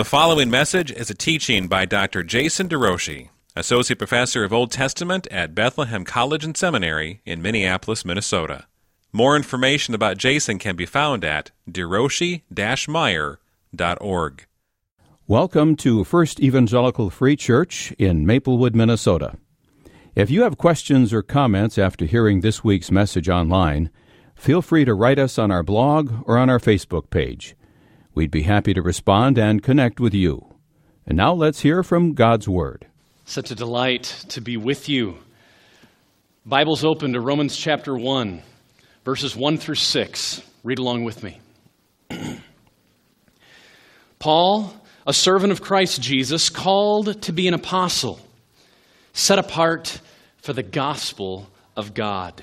The following message is a teaching by Dr. Jason DeRouchie, Associate Professor of Old Testament at Bethlehem College and Seminary in Minneapolis, Minnesota. More information about Jason can be found at deroshi-meyer.org. Welcome to First Evangelical Free Church in Maplewood, Minnesota. If you have questions or comments after hearing this week's message online, feel free to write us on our blog or on our Facebook page. We'd be happy to respond and connect with you. And now let's hear from God's Word. Such a delight to be with you. Bible's open to Romans chapter 1, verses 1 through 6. Read along with me. Paul, a servant of Christ Jesus, called to be an apostle, set apart for the gospel of God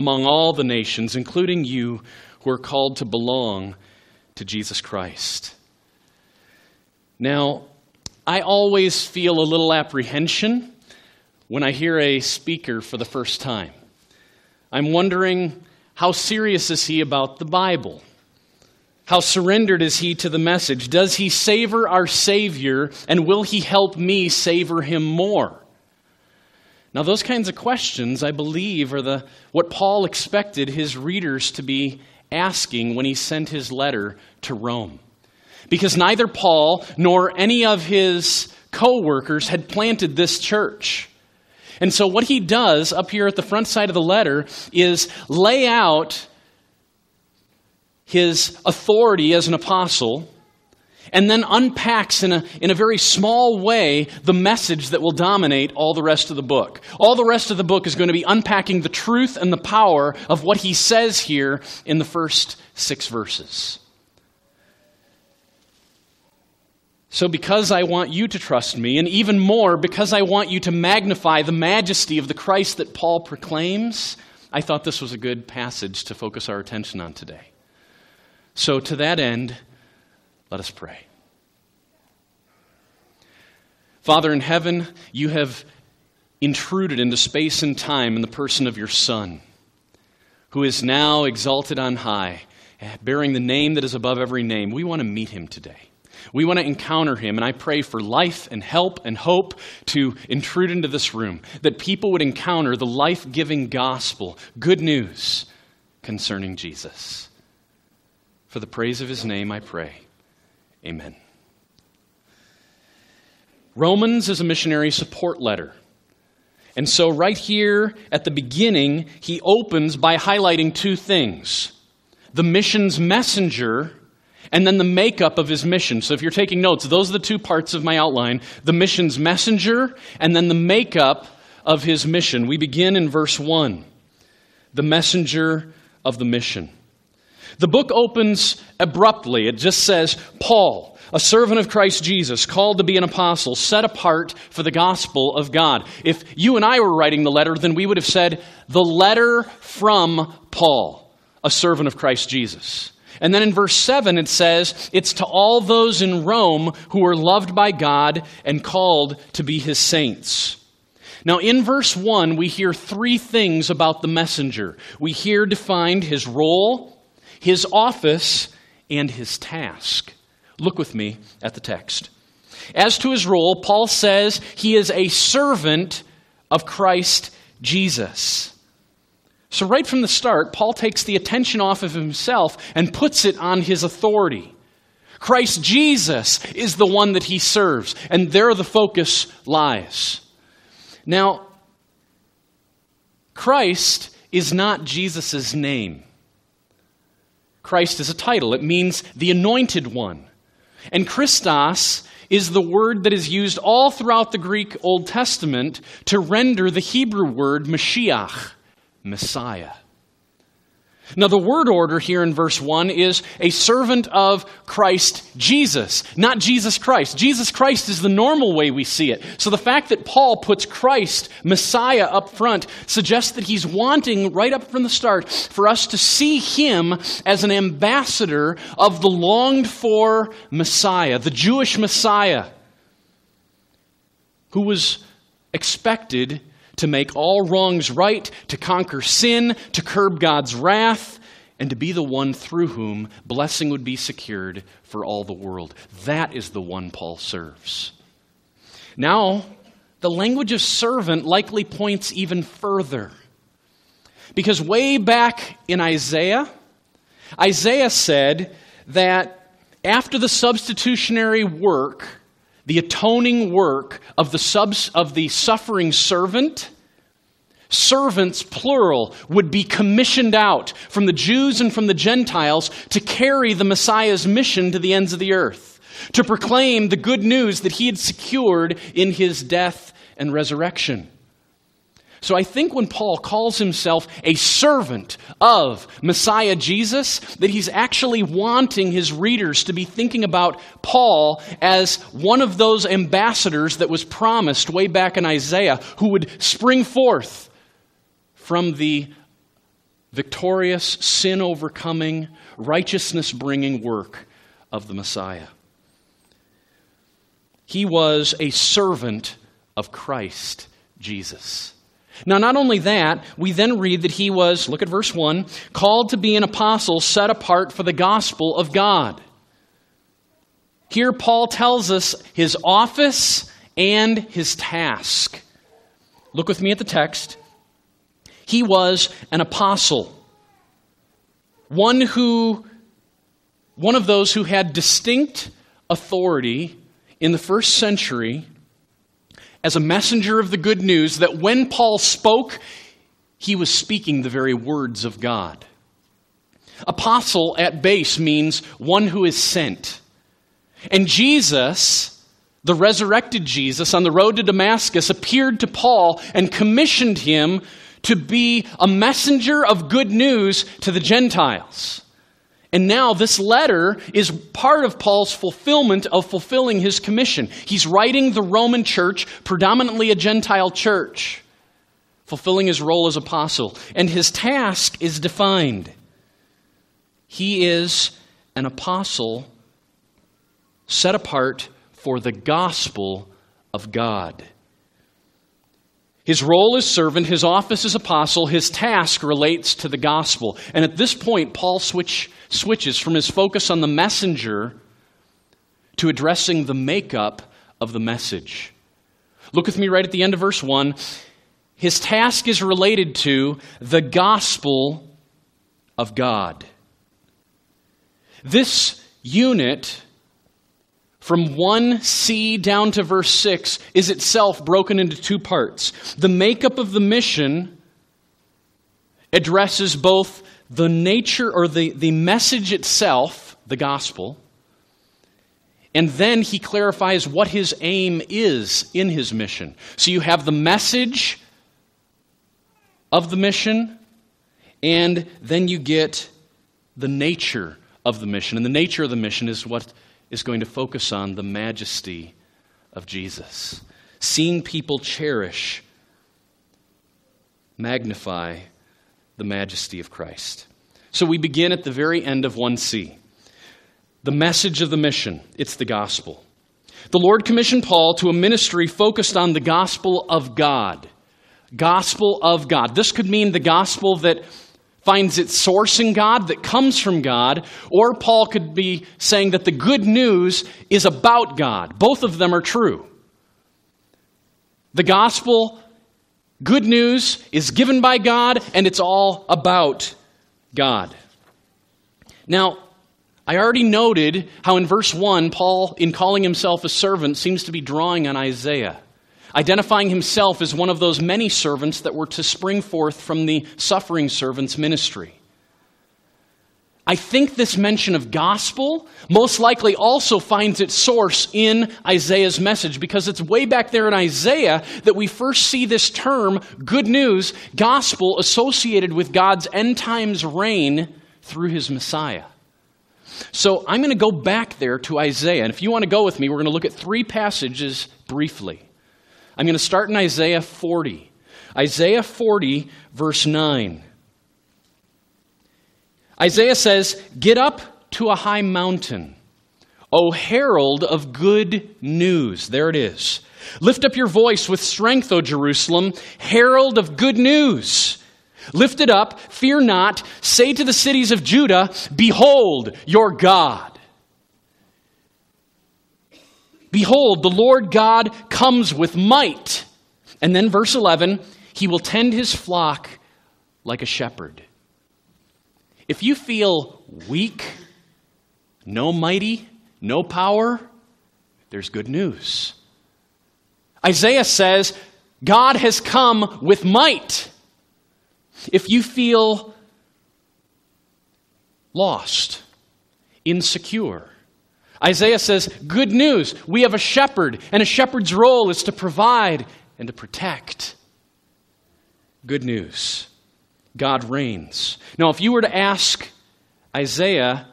among all the nations, including you who are called to belong to Jesus Christ. Now, I always feel a little apprehension when I hear a speaker for the first time. I'm wondering how serious is he about the Bible? How surrendered is he to the message? Does he savor our Savior, and will he help me savor him more? Now, those kinds of questions, I believe, are the, what Paul expected his readers to be asking when he sent his letter to Rome. Because neither Paul nor any of his co workers had planted this church. And so, what he does up here at the front side of the letter is lay out his authority as an apostle and then unpacks in a, in a very small way the message that will dominate all the rest of the book. All the rest of the book is going to be unpacking the truth and the power of what he says here in the first six verses. So, because I want you to trust me, and even more, because I want you to magnify the majesty of the Christ that Paul proclaims, I thought this was a good passage to focus our attention on today. So, to that end, let us pray. Father in heaven, you have intruded into space and time in the person of your Son, who is now exalted on high, bearing the name that is above every name. We want to meet him today. We want to encounter him, and I pray for life and help and hope to intrude into this room, that people would encounter the life giving gospel, good news concerning Jesus. For the praise of his name, I pray. Amen. Romans is a missionary support letter. And so, right here at the beginning, he opens by highlighting two things the mission's messenger and then the makeup of his mission. So, if you're taking notes, those are the two parts of my outline the mission's messenger and then the makeup of his mission. We begin in verse 1 the messenger of the mission. The book opens abruptly. It just says, Paul, a servant of Christ Jesus, called to be an apostle, set apart for the gospel of God. If you and I were writing the letter, then we would have said, the letter from Paul, a servant of Christ Jesus. And then in verse 7, it says, It's to all those in Rome who are loved by God and called to be his saints. Now, in verse 1, we hear three things about the messenger. We hear defined his role, his office, and his task. Look with me at the text. As to his role, Paul says he is a servant of Christ Jesus. So, right from the start, Paul takes the attention off of himself and puts it on his authority. Christ Jesus is the one that he serves, and there the focus lies. Now, Christ is not Jesus' name. Christ is a title, it means the anointed one. And Christos is the word that is used all throughout the Greek Old Testament to render the Hebrew word Mashiach, Messiah. Now, the word order here in verse 1 is a servant of Christ Jesus, not Jesus Christ. Jesus Christ is the normal way we see it. So the fact that Paul puts Christ, Messiah, up front suggests that he's wanting, right up from the start, for us to see him as an ambassador of the longed for Messiah, the Jewish Messiah, who was expected to make all wrongs right, to conquer sin, to curb God's wrath, and to be the one through whom blessing would be secured for all the world. That is the one Paul serves. Now, the language of servant likely points even further. Because way back in Isaiah, Isaiah said that after the substitutionary work, the atoning work of the, subs, of the suffering servant, servants, plural, would be commissioned out from the Jews and from the Gentiles to carry the Messiah's mission to the ends of the earth, to proclaim the good news that he had secured in his death and resurrection. So I think when Paul calls himself a servant of Messiah Jesus, that he's actually wanting his readers to be thinking about Paul as one of those ambassadors that was promised way back in Isaiah who would spring forth from the victorious, sin overcoming, righteousness bringing work of the Messiah. He was a servant of Christ Jesus. Now, not only that, we then read that he was, look at verse 1, called to be an apostle set apart for the gospel of God. Here, Paul tells us his office and his task. Look with me at the text. He was an apostle, one who, one of those who had distinct authority in the first century as a messenger of the good news that when Paul spoke, he was speaking the very words of God. Apostle at base means one who is sent. And Jesus, the resurrected Jesus, on the road to Damascus, appeared to Paul and commissioned him to be a messenger of good news to the Gentiles. And now this letter is part of Paul's fulfillment of fulfilling his commission. He's writing the Roman church, predominantly a Gentile church, fulfilling his role as apostle. And his task is defined. He is an apostle set apart for the gospel of God. His role as servant, his office as apostle, his task relates to the gospel. And at this point, Paul switch, switches from his focus on the messenger to addressing the makeup of the message. Look with me right at the end of verse 1. His task is related to the gospel of God. This unit from 1c down to verse 6 is itself broken into two parts. The makeup of the mission addresses both the nature or the, the message itself, the gospel, and then he clarifies what his aim is in his mission. So you have the message of the mission, and then you get the nature of the mission. And the nature of the mission is what is going to focus on the majesty of Jesus. Seeing people cherish, magnify the majesty of Christ. So we begin at the very end of 1C. The message of the mission it's the gospel. The Lord commissioned Paul to a ministry focused on the gospel of God. Gospel of God. This could mean the gospel that finds its source in God, that comes from God, or Paul could be saying that the good news is about God. Both of them are true. The gospel, good news, is given by God, and it's all about God. Now, I already noted how in verse 1, Paul, in calling himself a servant, seems to be drawing on Isaiah identifying himself as one of those many servants that were to spring forth from the suffering servant's ministry. I think this mention of gospel most likely also finds its source in Isaiah's message because it's way back there in Isaiah that we first see this term, good news, gospel, associated with God's end times reign through his Messiah. So I'm going to go back there to Isaiah. And if you want to go with me, we're going to look at three passages briefly. I'm going to start in Isaiah 40. Isaiah 40, verse 9. Isaiah says, Get up to a high mountain, O herald of good news. There it is. Lift up your voice with strength, O Jerusalem, herald of good news. Lift it up, fear not. Say to the cities of Judah, Behold your God. Behold, the Lord God comes with might. And then, verse 11, He will tend His flock like a shepherd. If you feel weak, no mighty, no power, there's good news. Isaiah says, God has come with might. If you feel lost, insecure, Isaiah says, Good news. We have a shepherd, and a shepherd's role is to provide and to protect. Good news. God reigns. Now, if you were to ask Isaiah,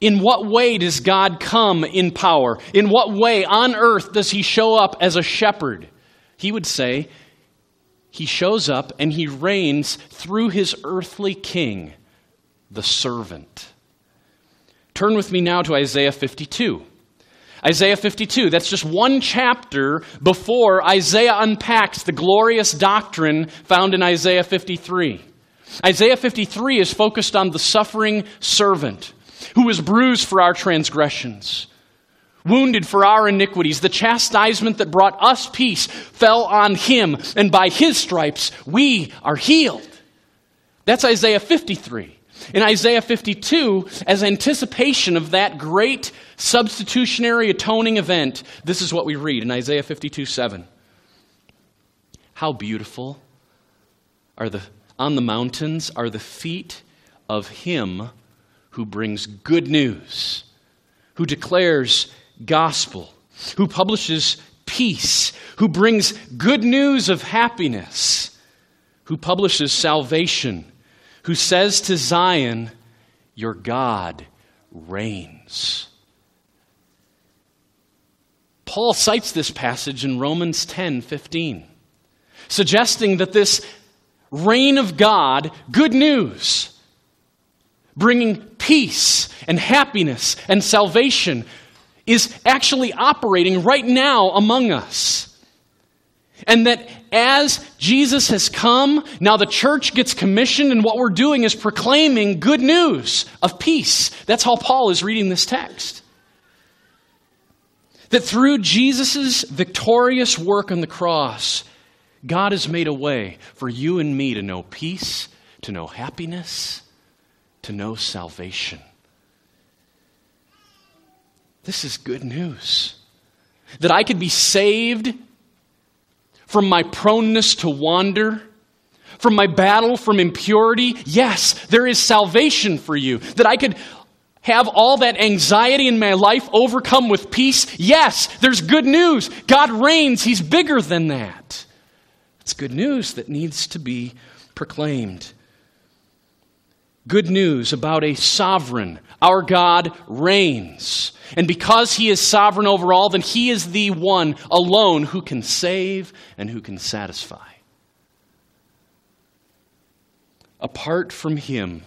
in what way does God come in power? In what way on earth does he show up as a shepherd? He would say, he shows up and he reigns through his earthly king, the servant. Turn with me now to Isaiah 52. Isaiah 52, that's just one chapter before Isaiah unpacks the glorious doctrine found in Isaiah 53. Isaiah 53 is focused on the suffering servant who was bruised for our transgressions, wounded for our iniquities. The chastisement that brought us peace fell on him, and by his stripes we are healed. That's Isaiah 53. In Isaiah 52, as anticipation of that great substitutionary atoning event, this is what we read in Isaiah 52 7. How beautiful are the on the mountains are the feet of him who brings good news, who declares gospel, who publishes peace, who brings good news of happiness, who publishes salvation, who says to Zion, Your God reigns. Paul cites this passage in Romans 10 15, suggesting that this reign of God, good news, bringing peace and happiness and salvation, is actually operating right now among us. And that as Jesus has come, now the church gets commissioned, and what we're doing is proclaiming good news of peace. That's how Paul is reading this text. That through Jesus' victorious work on the cross, God has made a way for you and me to know peace, to know happiness, to know salvation. This is good news. That I could be saved from my proneness to wander, from my battle from impurity. Yes, there is salvation for you. That I could have all that anxiety in my life overcome with peace. Yes, there's good news. God reigns, He's bigger than that. It's good news that needs to be proclaimed. Good news about a sovereign. Our God reigns. And because He is sovereign over all, then He is the one alone who can save and who can satisfy. Apart from Him,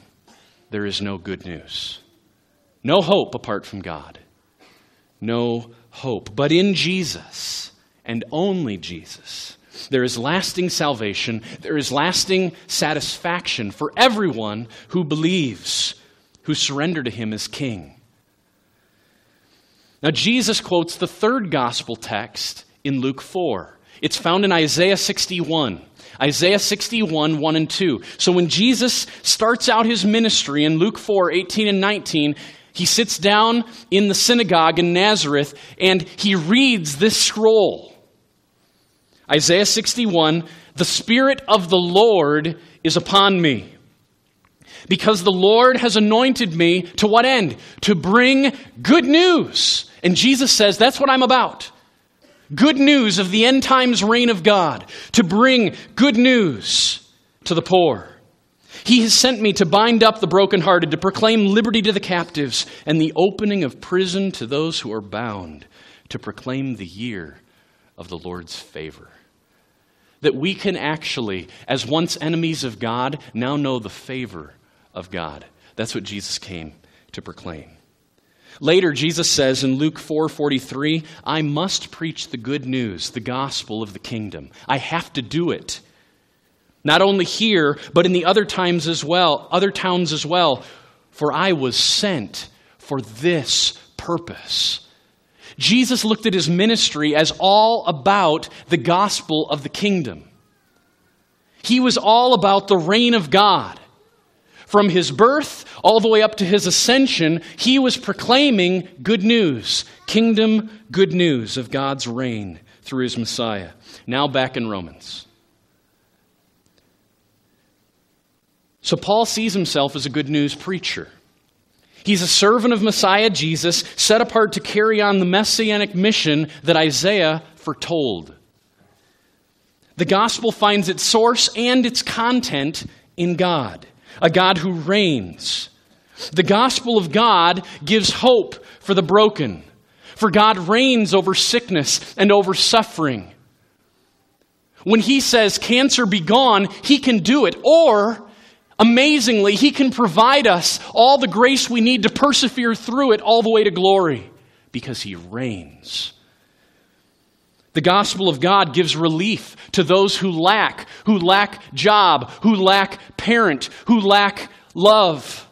there is no good news. No hope apart from God. No hope. But in Jesus, and only Jesus, there is lasting salvation. There is lasting satisfaction for everyone who believes, who surrender to him as king. Now, Jesus quotes the third gospel text in Luke 4. It's found in Isaiah 61. Isaiah 61, 1 and 2. So when Jesus starts out his ministry in Luke 4, 18 and 19, he sits down in the synagogue in Nazareth and he reads this scroll. Isaiah 61 The Spirit of the Lord is upon me, Because the Lord has anointed me to what end? To bring good news. And Jesus says, That's what I'm about. Good news of the end times reign of God. To bring good news to the poor. He has sent me to bind up the brokenhearted, to proclaim liberty to the captives, and the opening of prison to those who are bound, to proclaim the year of the Lord's favor. That we can actually, as once enemies of God, now know the favor of God. That's what Jesus came to proclaim. Later, Jesus says in Luke 4:43, "I must preach the good news, the gospel of the kingdom. I have to do it." Not only here, but in the other times as well, other towns as well, for I was sent for this purpose. Jesus looked at his ministry as all about the gospel of the kingdom. He was all about the reign of God. From his birth all the way up to his ascension, he was proclaiming good news, kingdom good news of God's reign through his Messiah. Now back in Romans. So Paul sees himself as a good news preacher. He's a servant of Messiah Jesus, set apart to carry on the messianic mission that Isaiah foretold. The gospel finds its source and its content in God, a God who reigns. The gospel of God gives hope for the broken, for God reigns over sickness and over suffering. When he says, Cancer be gone, he can do it. Or Amazingly, He can provide us all the grace we need to persevere through it all the way to glory because He reigns. The gospel of God gives relief to those who lack, who lack job, who lack parent, who lack love.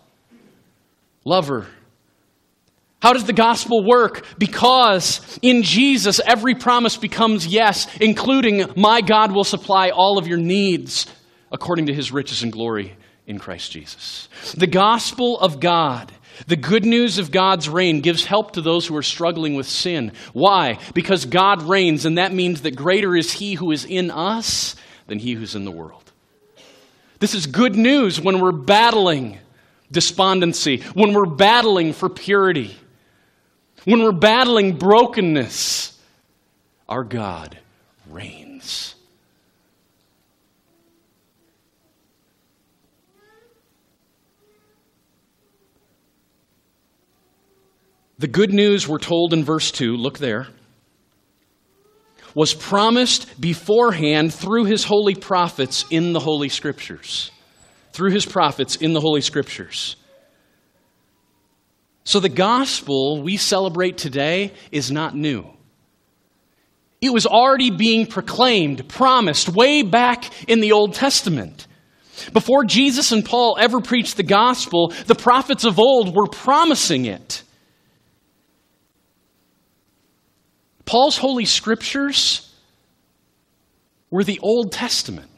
Lover. How does the gospel work? Because in Jesus, every promise becomes yes, including, My God will supply all of your needs according to his riches and glory in Christ Jesus. The gospel of God, the good news of God's reign, gives help to those who are struggling with sin. Why? Because God reigns, and that means that greater is He who is in us than He who's in the world. This is good news when we're battling despondency, when we're battling for purity, when we're battling brokenness. Our God reigns. The good news we're told in verse 2, look there, was promised beforehand through his holy prophets in the Holy Scriptures. Through his prophets in the Holy Scriptures. So the gospel we celebrate today is not new. It was already being proclaimed, promised way back in the Old Testament. Before Jesus and Paul ever preached the gospel, the prophets of old were promising it. Paul's Holy Scriptures were the Old Testament.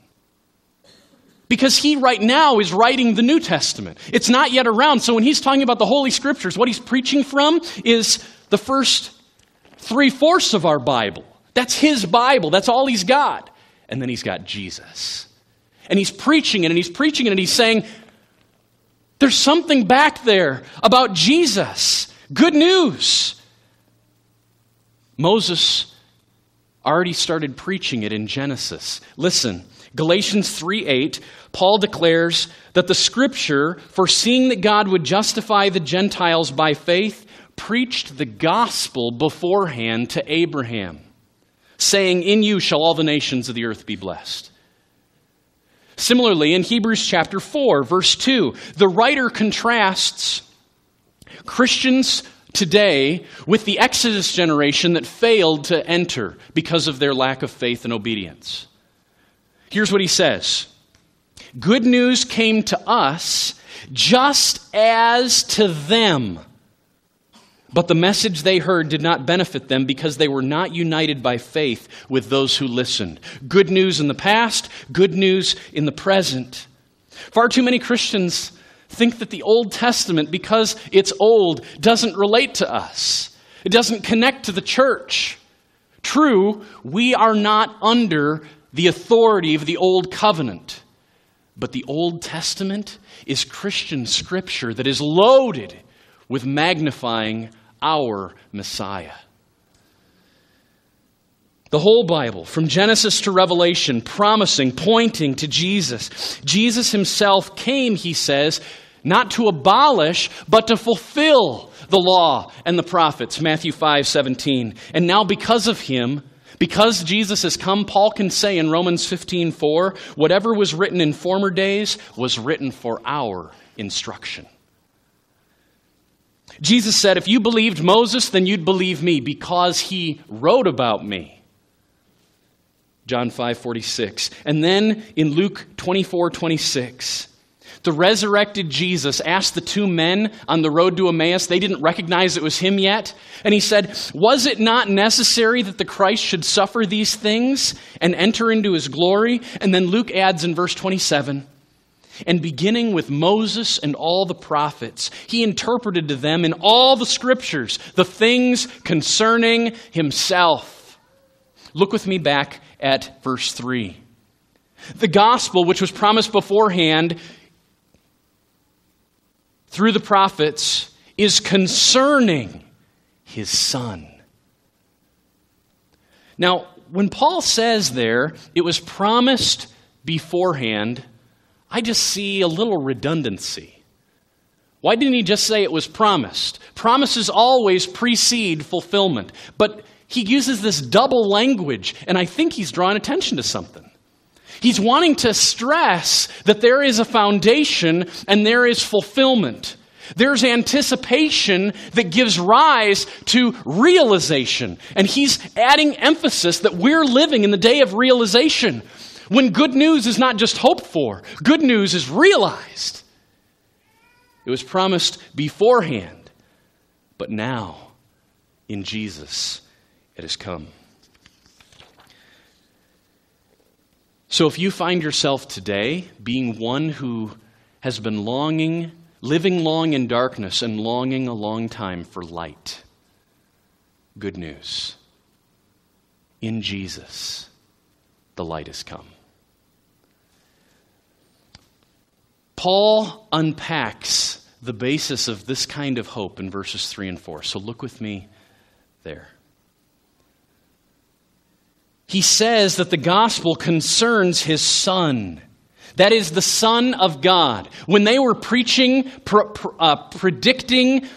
Because he right now is writing the New Testament. It's not yet around. So when he's talking about the Holy Scriptures, what he's preaching from is the first three fourths of our Bible. That's his Bible. That's all he's got. And then he's got Jesus. And he's preaching it and he's preaching it and he's saying, there's something back there about Jesus. Good news. Moses already started preaching it in Genesis. Listen, Galatians 3 8, Paul declares that the scripture, foreseeing that God would justify the Gentiles by faith, preached the gospel beforehand to Abraham, saying, In you shall all the nations of the earth be blessed. Similarly, in Hebrews chapter 4, verse 2, the writer contrasts Christians today with the Exodus generation that failed to enter because of their lack of faith and obedience. Here's what he says Good news came to us just as to them. But the message they heard did not benefit them because they were not united by faith with those who listened. Good news in the past, good news in the present. Far too many Christians think that the Old Testament, because it's old, doesn't relate to us. It doesn't connect to the church. True, we are not under the authority of the Old Covenant, But the Old Testament is Christian scripture that is loaded with magnifying our Messiah. The whole Bible, from Genesis to Revelation, promising, pointing to Jesus. Jesus himself came, he says, not to abolish, but to fulfill the law and the prophets. Matthew 5 17. And now, because of him, because Jesus has come, Paul can say in Romans 15 4, whatever was written in former days was written for our instruction. Jesus said, If you believed Moses, then you'd believe me because he wrote about me. John 5 46. And then in Luke 24 26, the resurrected Jesus asked the two men on the road to Emmaus, they didn't recognize it was him yet. And he said, Was it not necessary that the Christ should suffer these things and enter into his glory? And then Luke adds in verse 27, and beginning with Moses and all the prophets, he interpreted to them in all the scriptures the things concerning himself. Look with me back at verse 3. The gospel, which was promised beforehand through the prophets, is concerning his son. Now, when Paul says there, it was promised beforehand, I just see a little redundancy. Why didn't he just say it was promised? Promises always precede fulfillment. But he uses this double language, and I think he's drawing attention to something. He's wanting to stress that there is a foundation and there is fulfillment. There's anticipation that gives rise to realization. And he's adding emphasis that we're living in the day of realization. When good news is not just hoped for, good news is realized. It was promised beforehand, but now in Jesus has come. So if you find yourself today being one who has been longing, living long in darkness and longing a long time for light, good news. In Jesus, the light has come. Paul unpacks the basis of this kind of hope in verses 3 and 4. So look with me there he says that the gospel concerns his son. That is the Son of God. When they were preaching, pr- pr- uh, predicting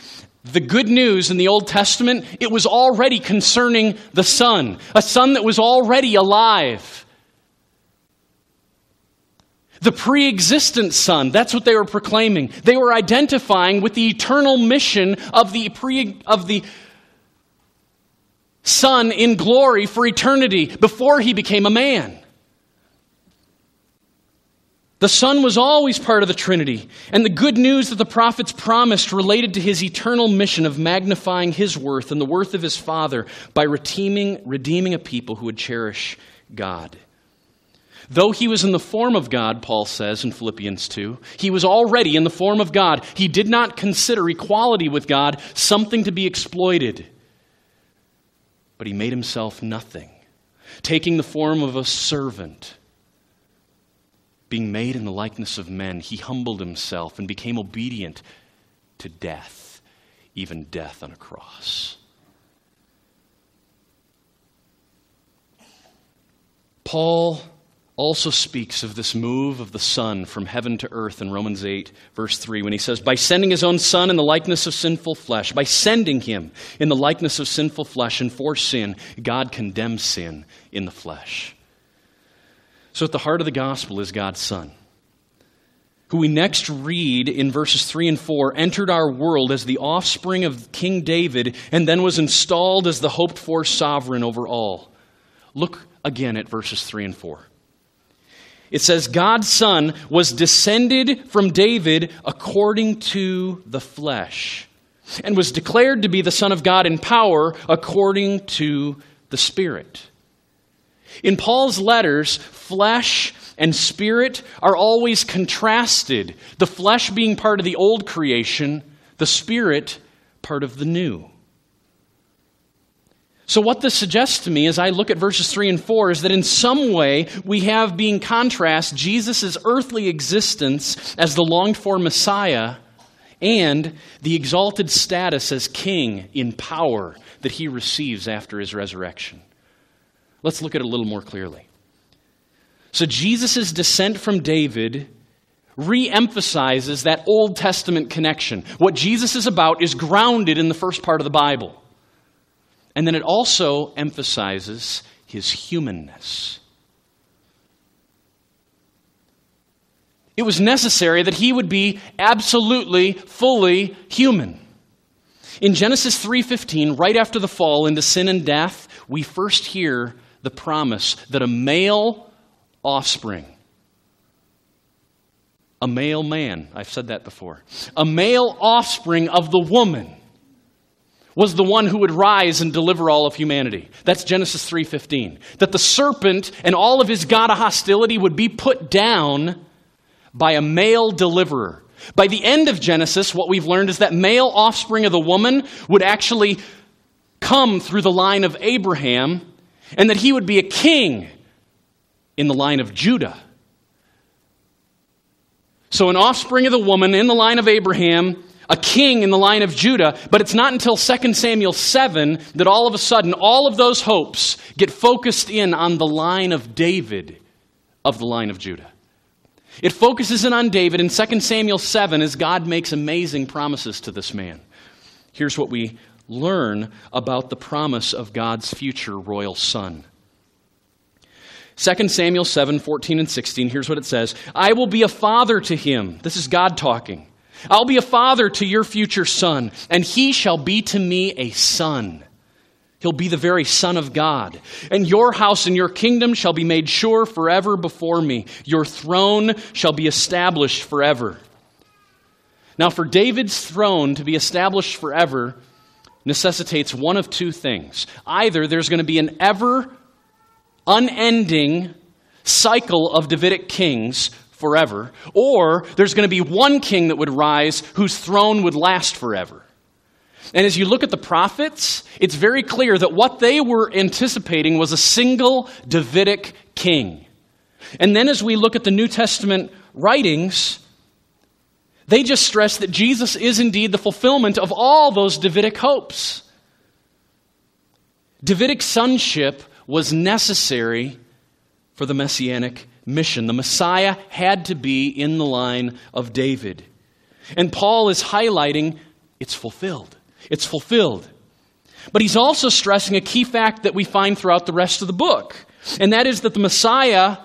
the good news in the Old Testament, it was already concerning the Son, a Son that was already alive. The pre existent Son, that's what they were proclaiming. They were identifying with the eternal mission of the, pre- of the Son in glory for eternity before he became a man. The Son was always part of the Trinity, and the good news that the prophets promised related to his eternal mission of magnifying his worth and the worth of his Father by redeeming, redeeming a people who would cherish God. Though he was in the form of God, Paul says in Philippians 2, he was already in the form of God. He did not consider equality with God something to be exploited but he made himself nothing, taking the form of a servant. Being made in the likeness of men, he humbled himself and became obedient to death, even death on a cross. Paul also speaks of this move of the Son from heaven to earth in Romans 8, verse 3, when he says, By sending his own Son in the likeness of sinful flesh, by sending him in the likeness of sinful flesh and for sin, God condemns sin in the flesh. So at the heart of the gospel is God's Son, who we next read in verses 3 and 4 entered our world as the offspring of King David and then was installed as the hoped for sovereign over all. Look again at verses 3 and 4. It says, God's Son was descended from David according to the flesh, and was declared to be the Son of God in power according to the Spirit. In Paul's letters, flesh and spirit are always contrasted, the flesh being part of the old creation, the spirit part of the new. So, what this suggests to me as I look at verses 3 and 4 is that in some way we have being contrast Jesus' earthly existence as the longed for Messiah and the exalted status as king in power that he receives after his resurrection. Let's look at it a little more clearly. So, Jesus' descent from David re emphasizes that Old Testament connection. What Jesus is about is grounded in the first part of the Bible. And then it also emphasizes his humanness. It was necessary that he would be absolutely, fully human. In Genesis 3:15, right after the fall into sin and death, we first hear the promise that a male offspring a male man, I've said that before, a male offspring of the woman was the one who would rise and deliver all of humanity. That's Genesis 3:15. That the serpent and all of his god of hostility would be put down by a male deliverer. By the end of Genesis, what we've learned is that male offspring of the woman would actually come through the line of Abraham and that he would be a king in the line of Judah. So, an offspring of the woman in the line of Abraham, a king in the line of Judah, but it's not until 2 Samuel 7 that all of a sudden all of those hopes get focused in on the line of David of the line of Judah. It focuses in on David in 2 Samuel 7 as God makes amazing promises to this man. Here's what we learn about the promise of God's future royal son. 2 Samuel 7 14 and 16, here's what it says I will be a father to him. This is God talking. I'll be a father to your future son, and he shall be to me a son. He'll be the very Son of God. And your house and your kingdom shall be made sure forever before me. Your throne shall be established forever. Now, for David's throne to be established forever necessitates one of two things. Either there's going to be an ever unending cycle of Davidic kings forever, or there's going to be one king that would rise whose throne would last forever. And as you look at the prophets, it's very clear that what they were anticipating was a single Davidic king. And then as we look at the New Testament writings, they just stress that Jesus is indeed the fulfillment of all those Davidic hopes. Davidic sonship was necessary for the messianic mission. The Messiah had to be in the line of David. And Paul is highlighting it's fulfilled. It's fulfilled. But he's also stressing a key fact that we find throughout the rest of the book, and that is that the Messiah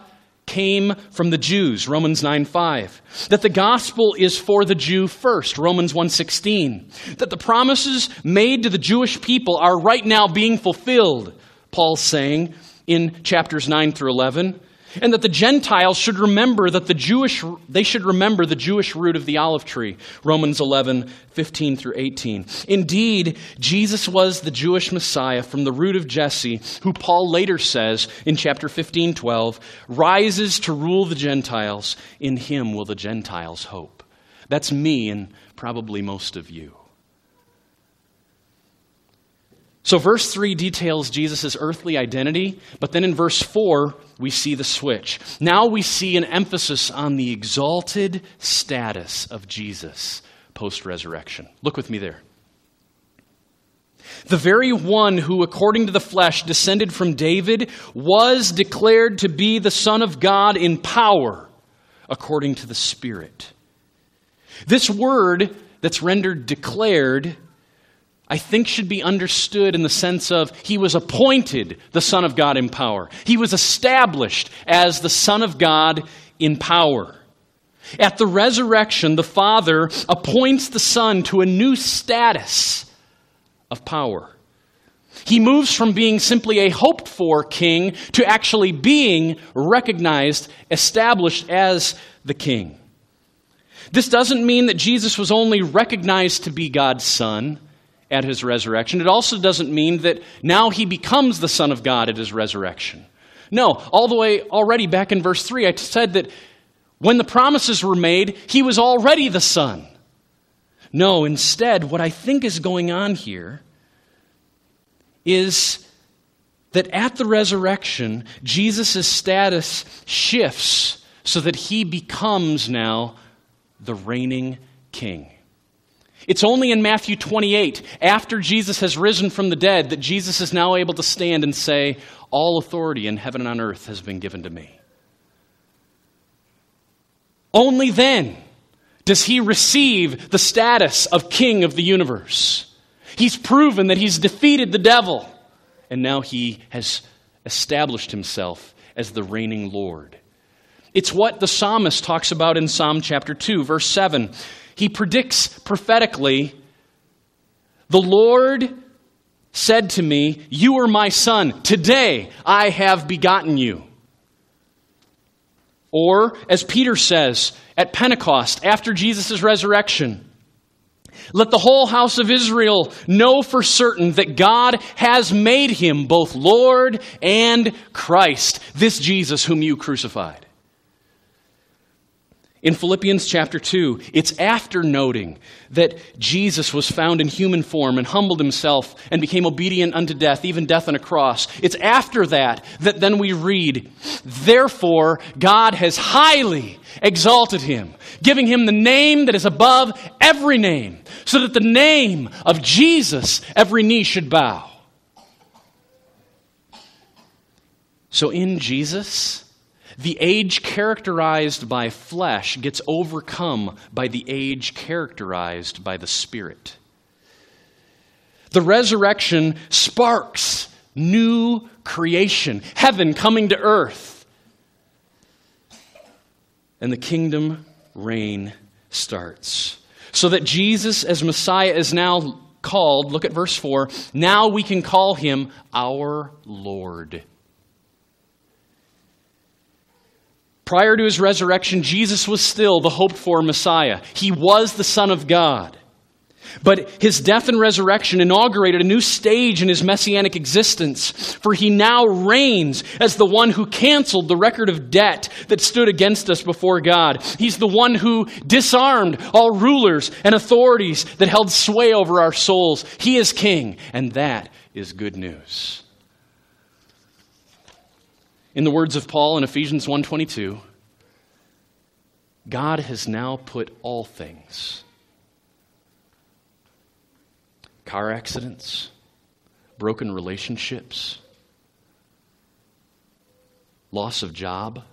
came from the Jews, Romans 9 5. That the gospel is for the Jew first, Romans 1:16. That the promises made to the Jewish people are right now being fulfilled, Paul's saying in chapters 9 through 11 and that the gentiles should remember that the jewish they should remember the jewish root of the olive tree romans 11 15 through 18 indeed jesus was the jewish messiah from the root of jesse who paul later says in chapter 15 12 rises to rule the gentiles in him will the gentiles hope. That's me and probably most of you so, verse 3 details Jesus' earthly identity, but then in verse 4, we see the switch. Now we see an emphasis on the exalted status of Jesus post resurrection. Look with me there. The very one who, according to the flesh, descended from David was declared to be the Son of God in power, according to the Spirit. This word that's rendered declared I think should be understood in the sense of he was appointed the Son of God in power. He was established as the Son of God in power. At the resurrection, the Father appoints the Son to a new status of power. He moves from being simply a hoped for king to actually being recognized, established as the king. This doesn't mean that Jesus was only recognized to be God's Son at his resurrection. It also doesn't mean that now he becomes the Son of God at his resurrection. No, all the way already back in verse 3, I said that when the promises were made, he was already the Son. No, instead, what I think is going on here is that at the resurrection, Jesus' status shifts so that he becomes now the reigning king. It's only in Matthew 28, after Jesus has risen from the dead, that Jesus is now able to stand and say, All authority in heaven and on earth has been given to me. Only then does he receive the status of king of the universe. He's proven that he's defeated the devil, and now he has established himself as the reigning Lord. It's what the psalmist talks about in Psalm chapter 2, verse 7. He predicts prophetically The Lord said to me, You are my son. Today I have begotten you. Or, as Peter says at Pentecost, after Jesus' resurrection, let the whole house of Israel know for certain that God has made him both Lord and Christ, this Jesus whom you crucified. In Philippians chapter 2, it's after noting that Jesus was found in human form and humbled himself and became obedient unto death, even death on a cross. It's after that that then we read, Therefore, God has highly exalted him, giving him the name that is above every name, so that the name of Jesus every knee should bow. So in Jesus, the age characterized by flesh gets overcome by the age characterized by the Spirit. The resurrection sparks new creation, heaven coming to earth. And the kingdom reign starts. So that Jesus, as Messiah, is now called, look at verse 4, now we can call him our Lord. Prior to his resurrection, Jesus was still the hoped for Messiah. He was the Son of God. But his death and resurrection inaugurated a new stage in his messianic existence, for he now reigns as the one who canceled the record of debt that stood against us before God. He's the one who disarmed all rulers and authorities that held sway over our souls. He is king, and that is good news. In the words of Paul in Ephesians 1:22, God has now put all things car accidents, broken relationships, loss of job,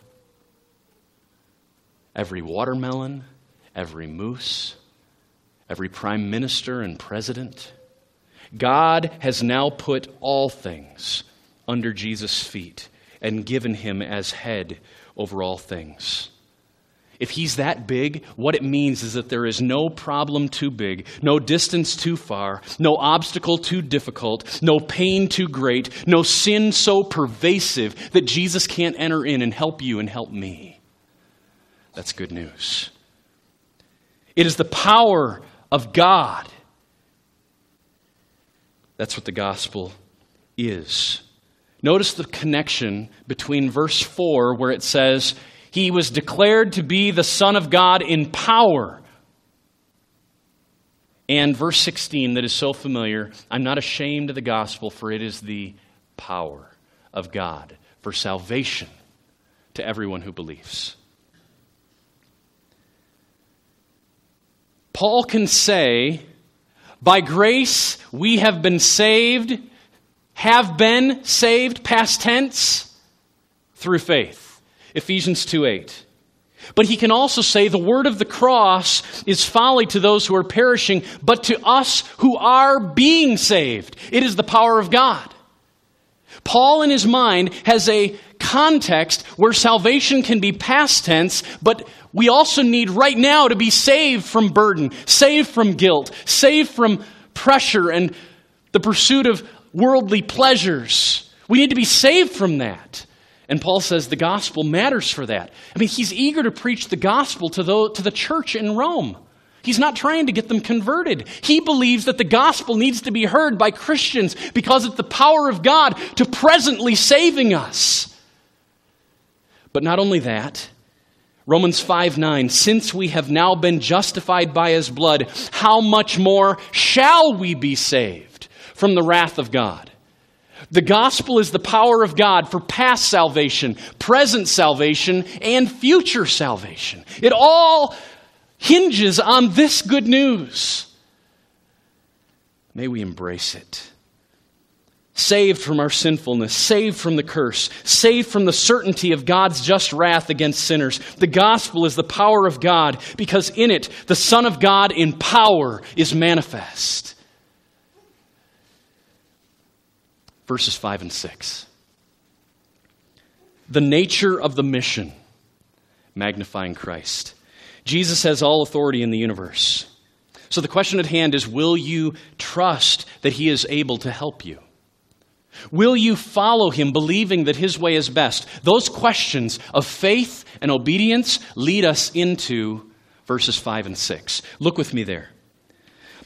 every watermelon, every moose, every prime minister and president. God has now put all things under Jesus' feet and given him as head over all things. If he's that big, what it means is that there is no problem too big, no distance too far, no obstacle too difficult, no pain too great, no sin so pervasive that Jesus can't enter in and help you and help me. That's good news. It is the power of God. That's what the gospel is. Notice the connection between verse 4, where it says, He was declared to be the Son of God in power. And verse 16, that is so familiar I'm not ashamed of the gospel, for it is the power of God for salvation to everyone who believes. Paul can say, By grace we have been saved have been saved, past tense, through faith. Ephesians 2 8. But he can also say the word of the cross is folly to those who are perishing, but to us who are being saved, it is the power of God. Paul, in his mind, has a context where salvation can be past tense, but we also need right now to be saved from burden, saved from guilt, saved from pressure and the pursuit of worldly pleasures. We need to be saved from that. And Paul says the gospel matters for that. I mean, he's eager to preach the gospel to the, to the church in Rome. He's not trying to get them converted. He believes that the gospel needs to be heard by Christians because it's the power of God to presently saving us. But not only that, Romans 5 9, since we have now been justified by his blood, how much more shall we be saved? From the wrath of God. The gospel is the power of God for past salvation, present salvation, and future salvation. It all hinges on this good news. May we embrace it. Saved from our sinfulness, saved from the curse, saved from the certainty of God's just wrath against sinners. The gospel is the power of God because in it the Son of God in power is manifest. Verses 5 and 6. The nature of the mission, magnifying Christ. Jesus has all authority in the universe. So the question at hand is will you trust that he is able to help you? Will you follow him, believing that his way is best? Those questions of faith and obedience lead us into verses 5 and 6. Look with me there.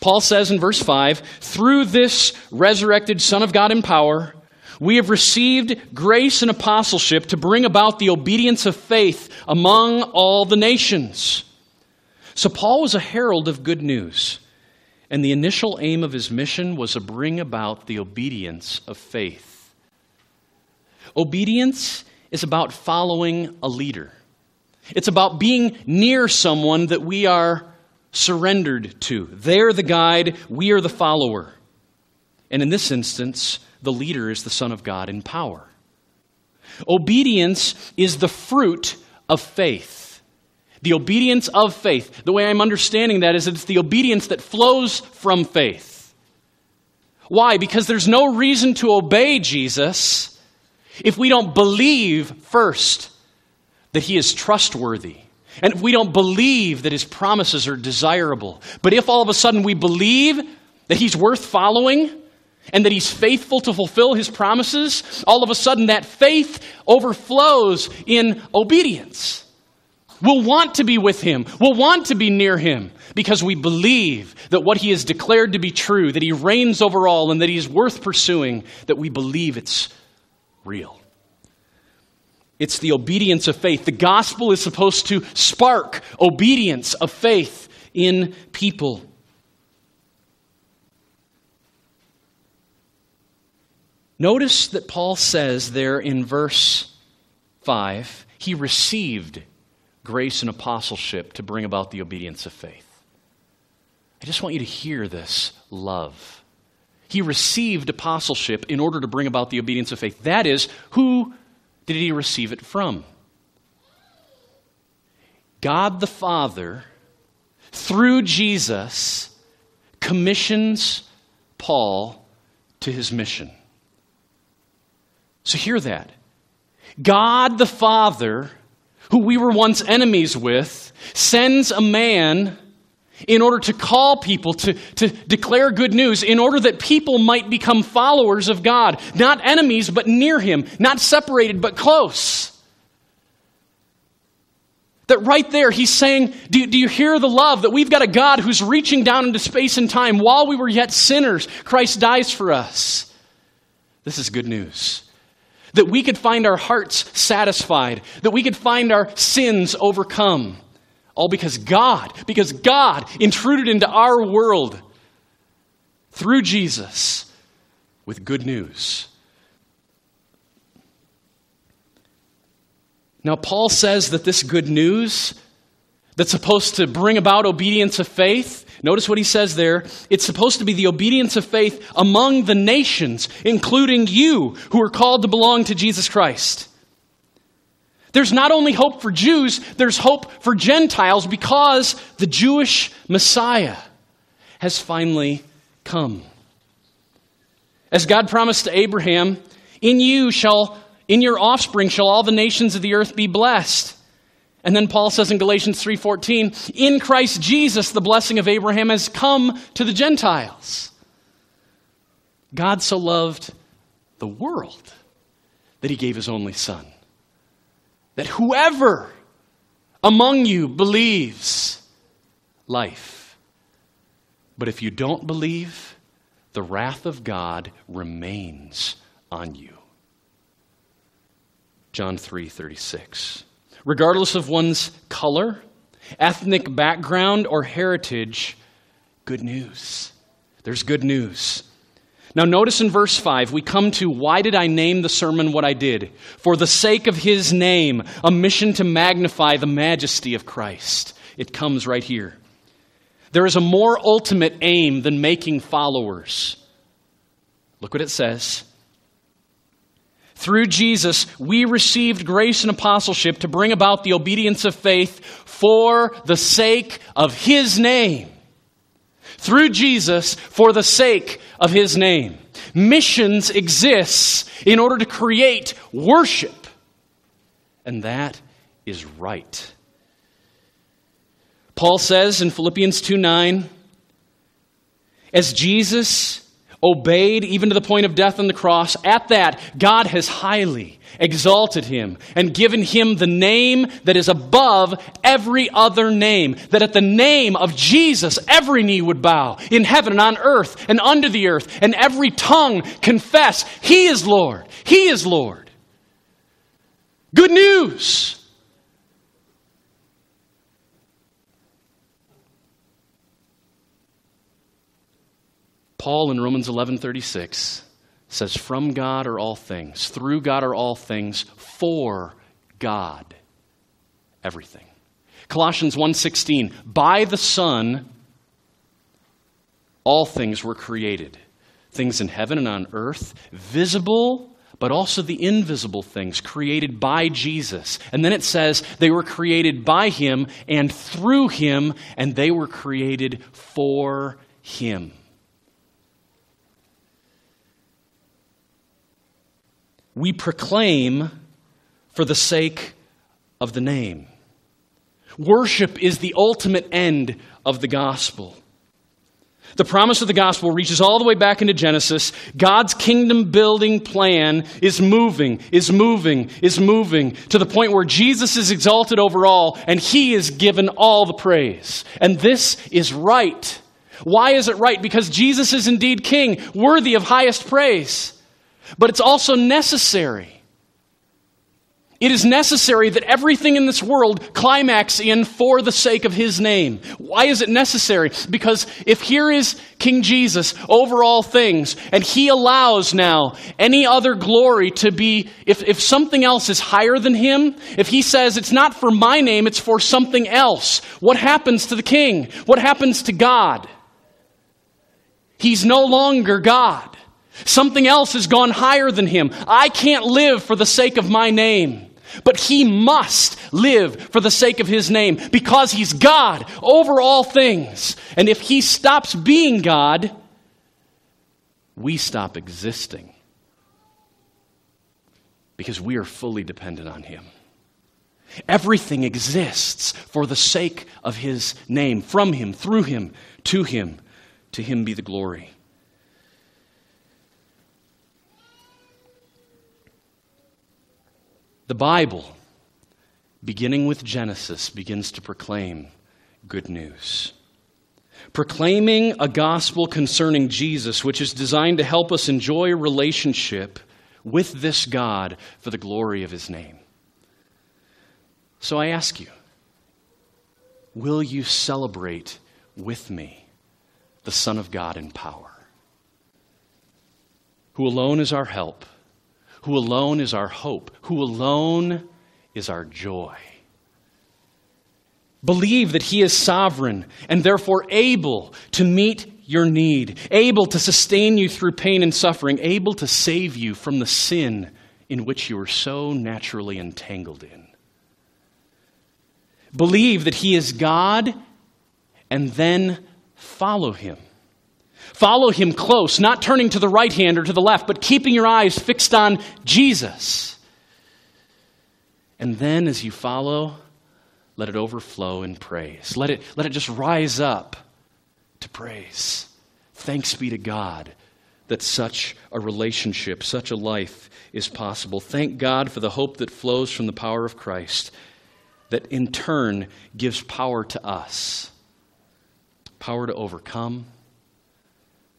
Paul says in verse 5 Through this resurrected Son of God in power, we have received grace and apostleship to bring about the obedience of faith among all the nations. So, Paul was a herald of good news, and the initial aim of his mission was to bring about the obedience of faith. Obedience is about following a leader, it's about being near someone that we are surrendered to. They're the guide, we are the follower. And in this instance, the leader is the Son of God in power. Obedience is the fruit of faith. The obedience of faith. The way I'm understanding that is that it's the obedience that flows from faith. Why? Because there's no reason to obey Jesus if we don't believe first that he is trustworthy and if we don't believe that his promises are desirable. But if all of a sudden we believe that he's worth following and that he's faithful to fulfill his promises, all of a sudden that faith overflows in obedience. We'll want to be with him. We'll want to be near him because we believe that what he has declared to be true, that he reigns over all, and that he is worth pursuing, that we believe it's real. It's the obedience of faith. The gospel is supposed to spark obedience of faith in people. Notice that Paul says there in verse 5 he received grace and apostleship to bring about the obedience of faith. I just want you to hear this love. He received apostleship in order to bring about the obedience of faith. That is, who did he receive it from? God the Father, through Jesus, commissions Paul to his mission. So hear that. God the Father, who we were once enemies with, sends a man in order to call people to, to declare good news, in order that people might become followers of God, not enemies, but near Him, not separated, but close. That right there, He's saying, do, do you hear the love? That we've got a God who's reaching down into space and time. While we were yet sinners, Christ dies for us. This is good news. That we could find our hearts satisfied, that we could find our sins overcome all because God, because God intruded into our world through Jesus with good news. Now, Paul says that this good news that's supposed to bring about obedience of faith, notice what he says there. It's supposed to be the obedience of faith among the nations, including you who are called to belong to Jesus Christ. There's not only hope for Jews, there's hope for Gentiles because the Jewish Messiah has finally come. As God promised to Abraham, in you shall, in your offspring shall all the nations of the earth be blessed. And then Paul says in Galatians 3:14, in Christ Jesus the blessing of Abraham has come to the Gentiles. God so loved the world that he gave his only son that whoever among you believes life. But if you don't believe, the wrath of God remains on you. John 3:36. Regardless of one's color, ethnic background or heritage, good news. There's good news. Now, notice in verse 5, we come to why did I name the sermon what I did? For the sake of his name, a mission to magnify the majesty of Christ. It comes right here. There is a more ultimate aim than making followers. Look what it says. Through Jesus, we received grace and apostleship to bring about the obedience of faith for the sake of his name through Jesus for the sake of his name. Missions exists in order to create worship. And that is right. Paul says in Philippians 2 9, as Jesus obeyed even to the point of death on the cross, at that, God has highly exalted him and given him the name that is above every other name. That at the name of Jesus, every knee would bow in heaven and on earth and under the earth, and every tongue confess, He is Lord. He is Lord. Good news. Paul in Romans 11:36 says from God are all things, through God are all things, for God everything. Colossians 1:16 by the Son all things were created. Things in heaven and on earth, visible but also the invisible things created by Jesus. And then it says they were created by him and through him and they were created for him. We proclaim for the sake of the name. Worship is the ultimate end of the gospel. The promise of the gospel reaches all the way back into Genesis. God's kingdom building plan is moving, is moving, is moving to the point where Jesus is exalted over all and he is given all the praise. And this is right. Why is it right? Because Jesus is indeed king, worthy of highest praise but it's also necessary. It is necessary that everything in this world climax in for the sake of his name. Why is it necessary? Because if here is King Jesus over all things, and he allows now any other glory to be, if, if something else is higher than him, if he says it's not for my name, it's for something else, what happens to the king? What happens to God? He's no longer God. Something else has gone higher than him. I can't live for the sake of my name. But he must live for the sake of his name because he's God over all things. And if he stops being God, we stop existing because we are fully dependent on him. Everything exists for the sake of his name, from him, through him, to him. To him be the glory. The Bible, beginning with Genesis, begins to proclaim good news. Proclaiming a gospel concerning Jesus, which is designed to help us enjoy a relationship with this God for the glory of his name. So I ask you, will you celebrate with me the Son of God in power, who alone is our help? Who alone is our hope, who alone is our joy. Believe that He is sovereign and therefore able to meet your need, able to sustain you through pain and suffering, able to save you from the sin in which you are so naturally entangled in. Believe that He is God and then follow Him. Follow him close, not turning to the right hand or to the left, but keeping your eyes fixed on Jesus. And then as you follow, let it overflow in praise. Let it, let it just rise up to praise. Thanks be to God that such a relationship, such a life is possible. Thank God for the hope that flows from the power of Christ, that in turn gives power to us power to overcome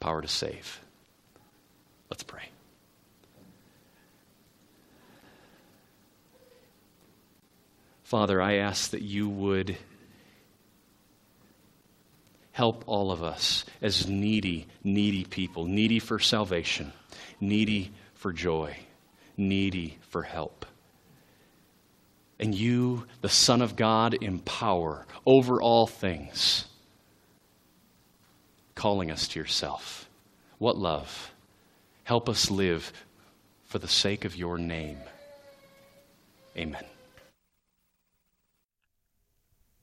power to save. Let's pray. Father, I ask that you would help all of us as needy, needy people, needy for salvation, needy for joy, needy for help. And you, the Son of God, in power over all things, calling us to yourself. What love. Help us live for the sake of your name. Amen.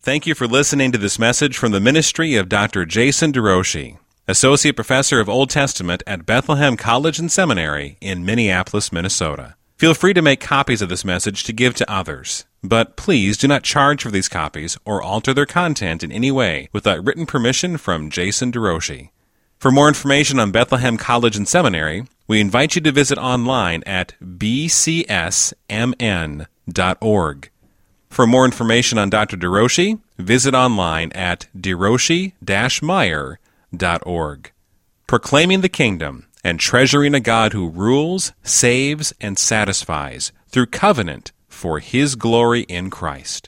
Thank you for listening to this message from the ministry of Dr. Jason DeRouchie, Associate Professor of Old Testament at Bethlehem College and Seminary in Minneapolis, Minnesota. Feel free to make copies of this message to give to others, but please do not charge for these copies or alter their content in any way without written permission from Jason DeRouchie. For more information on Bethlehem College and Seminary, we invite you to visit online at bcsmn.org. For more information on Dr. DeRouchie, visit online at deroshi-meyer.org. Proclaiming the kingdom and treasuring a God who rules, saves, and satisfies through covenant for his glory in Christ.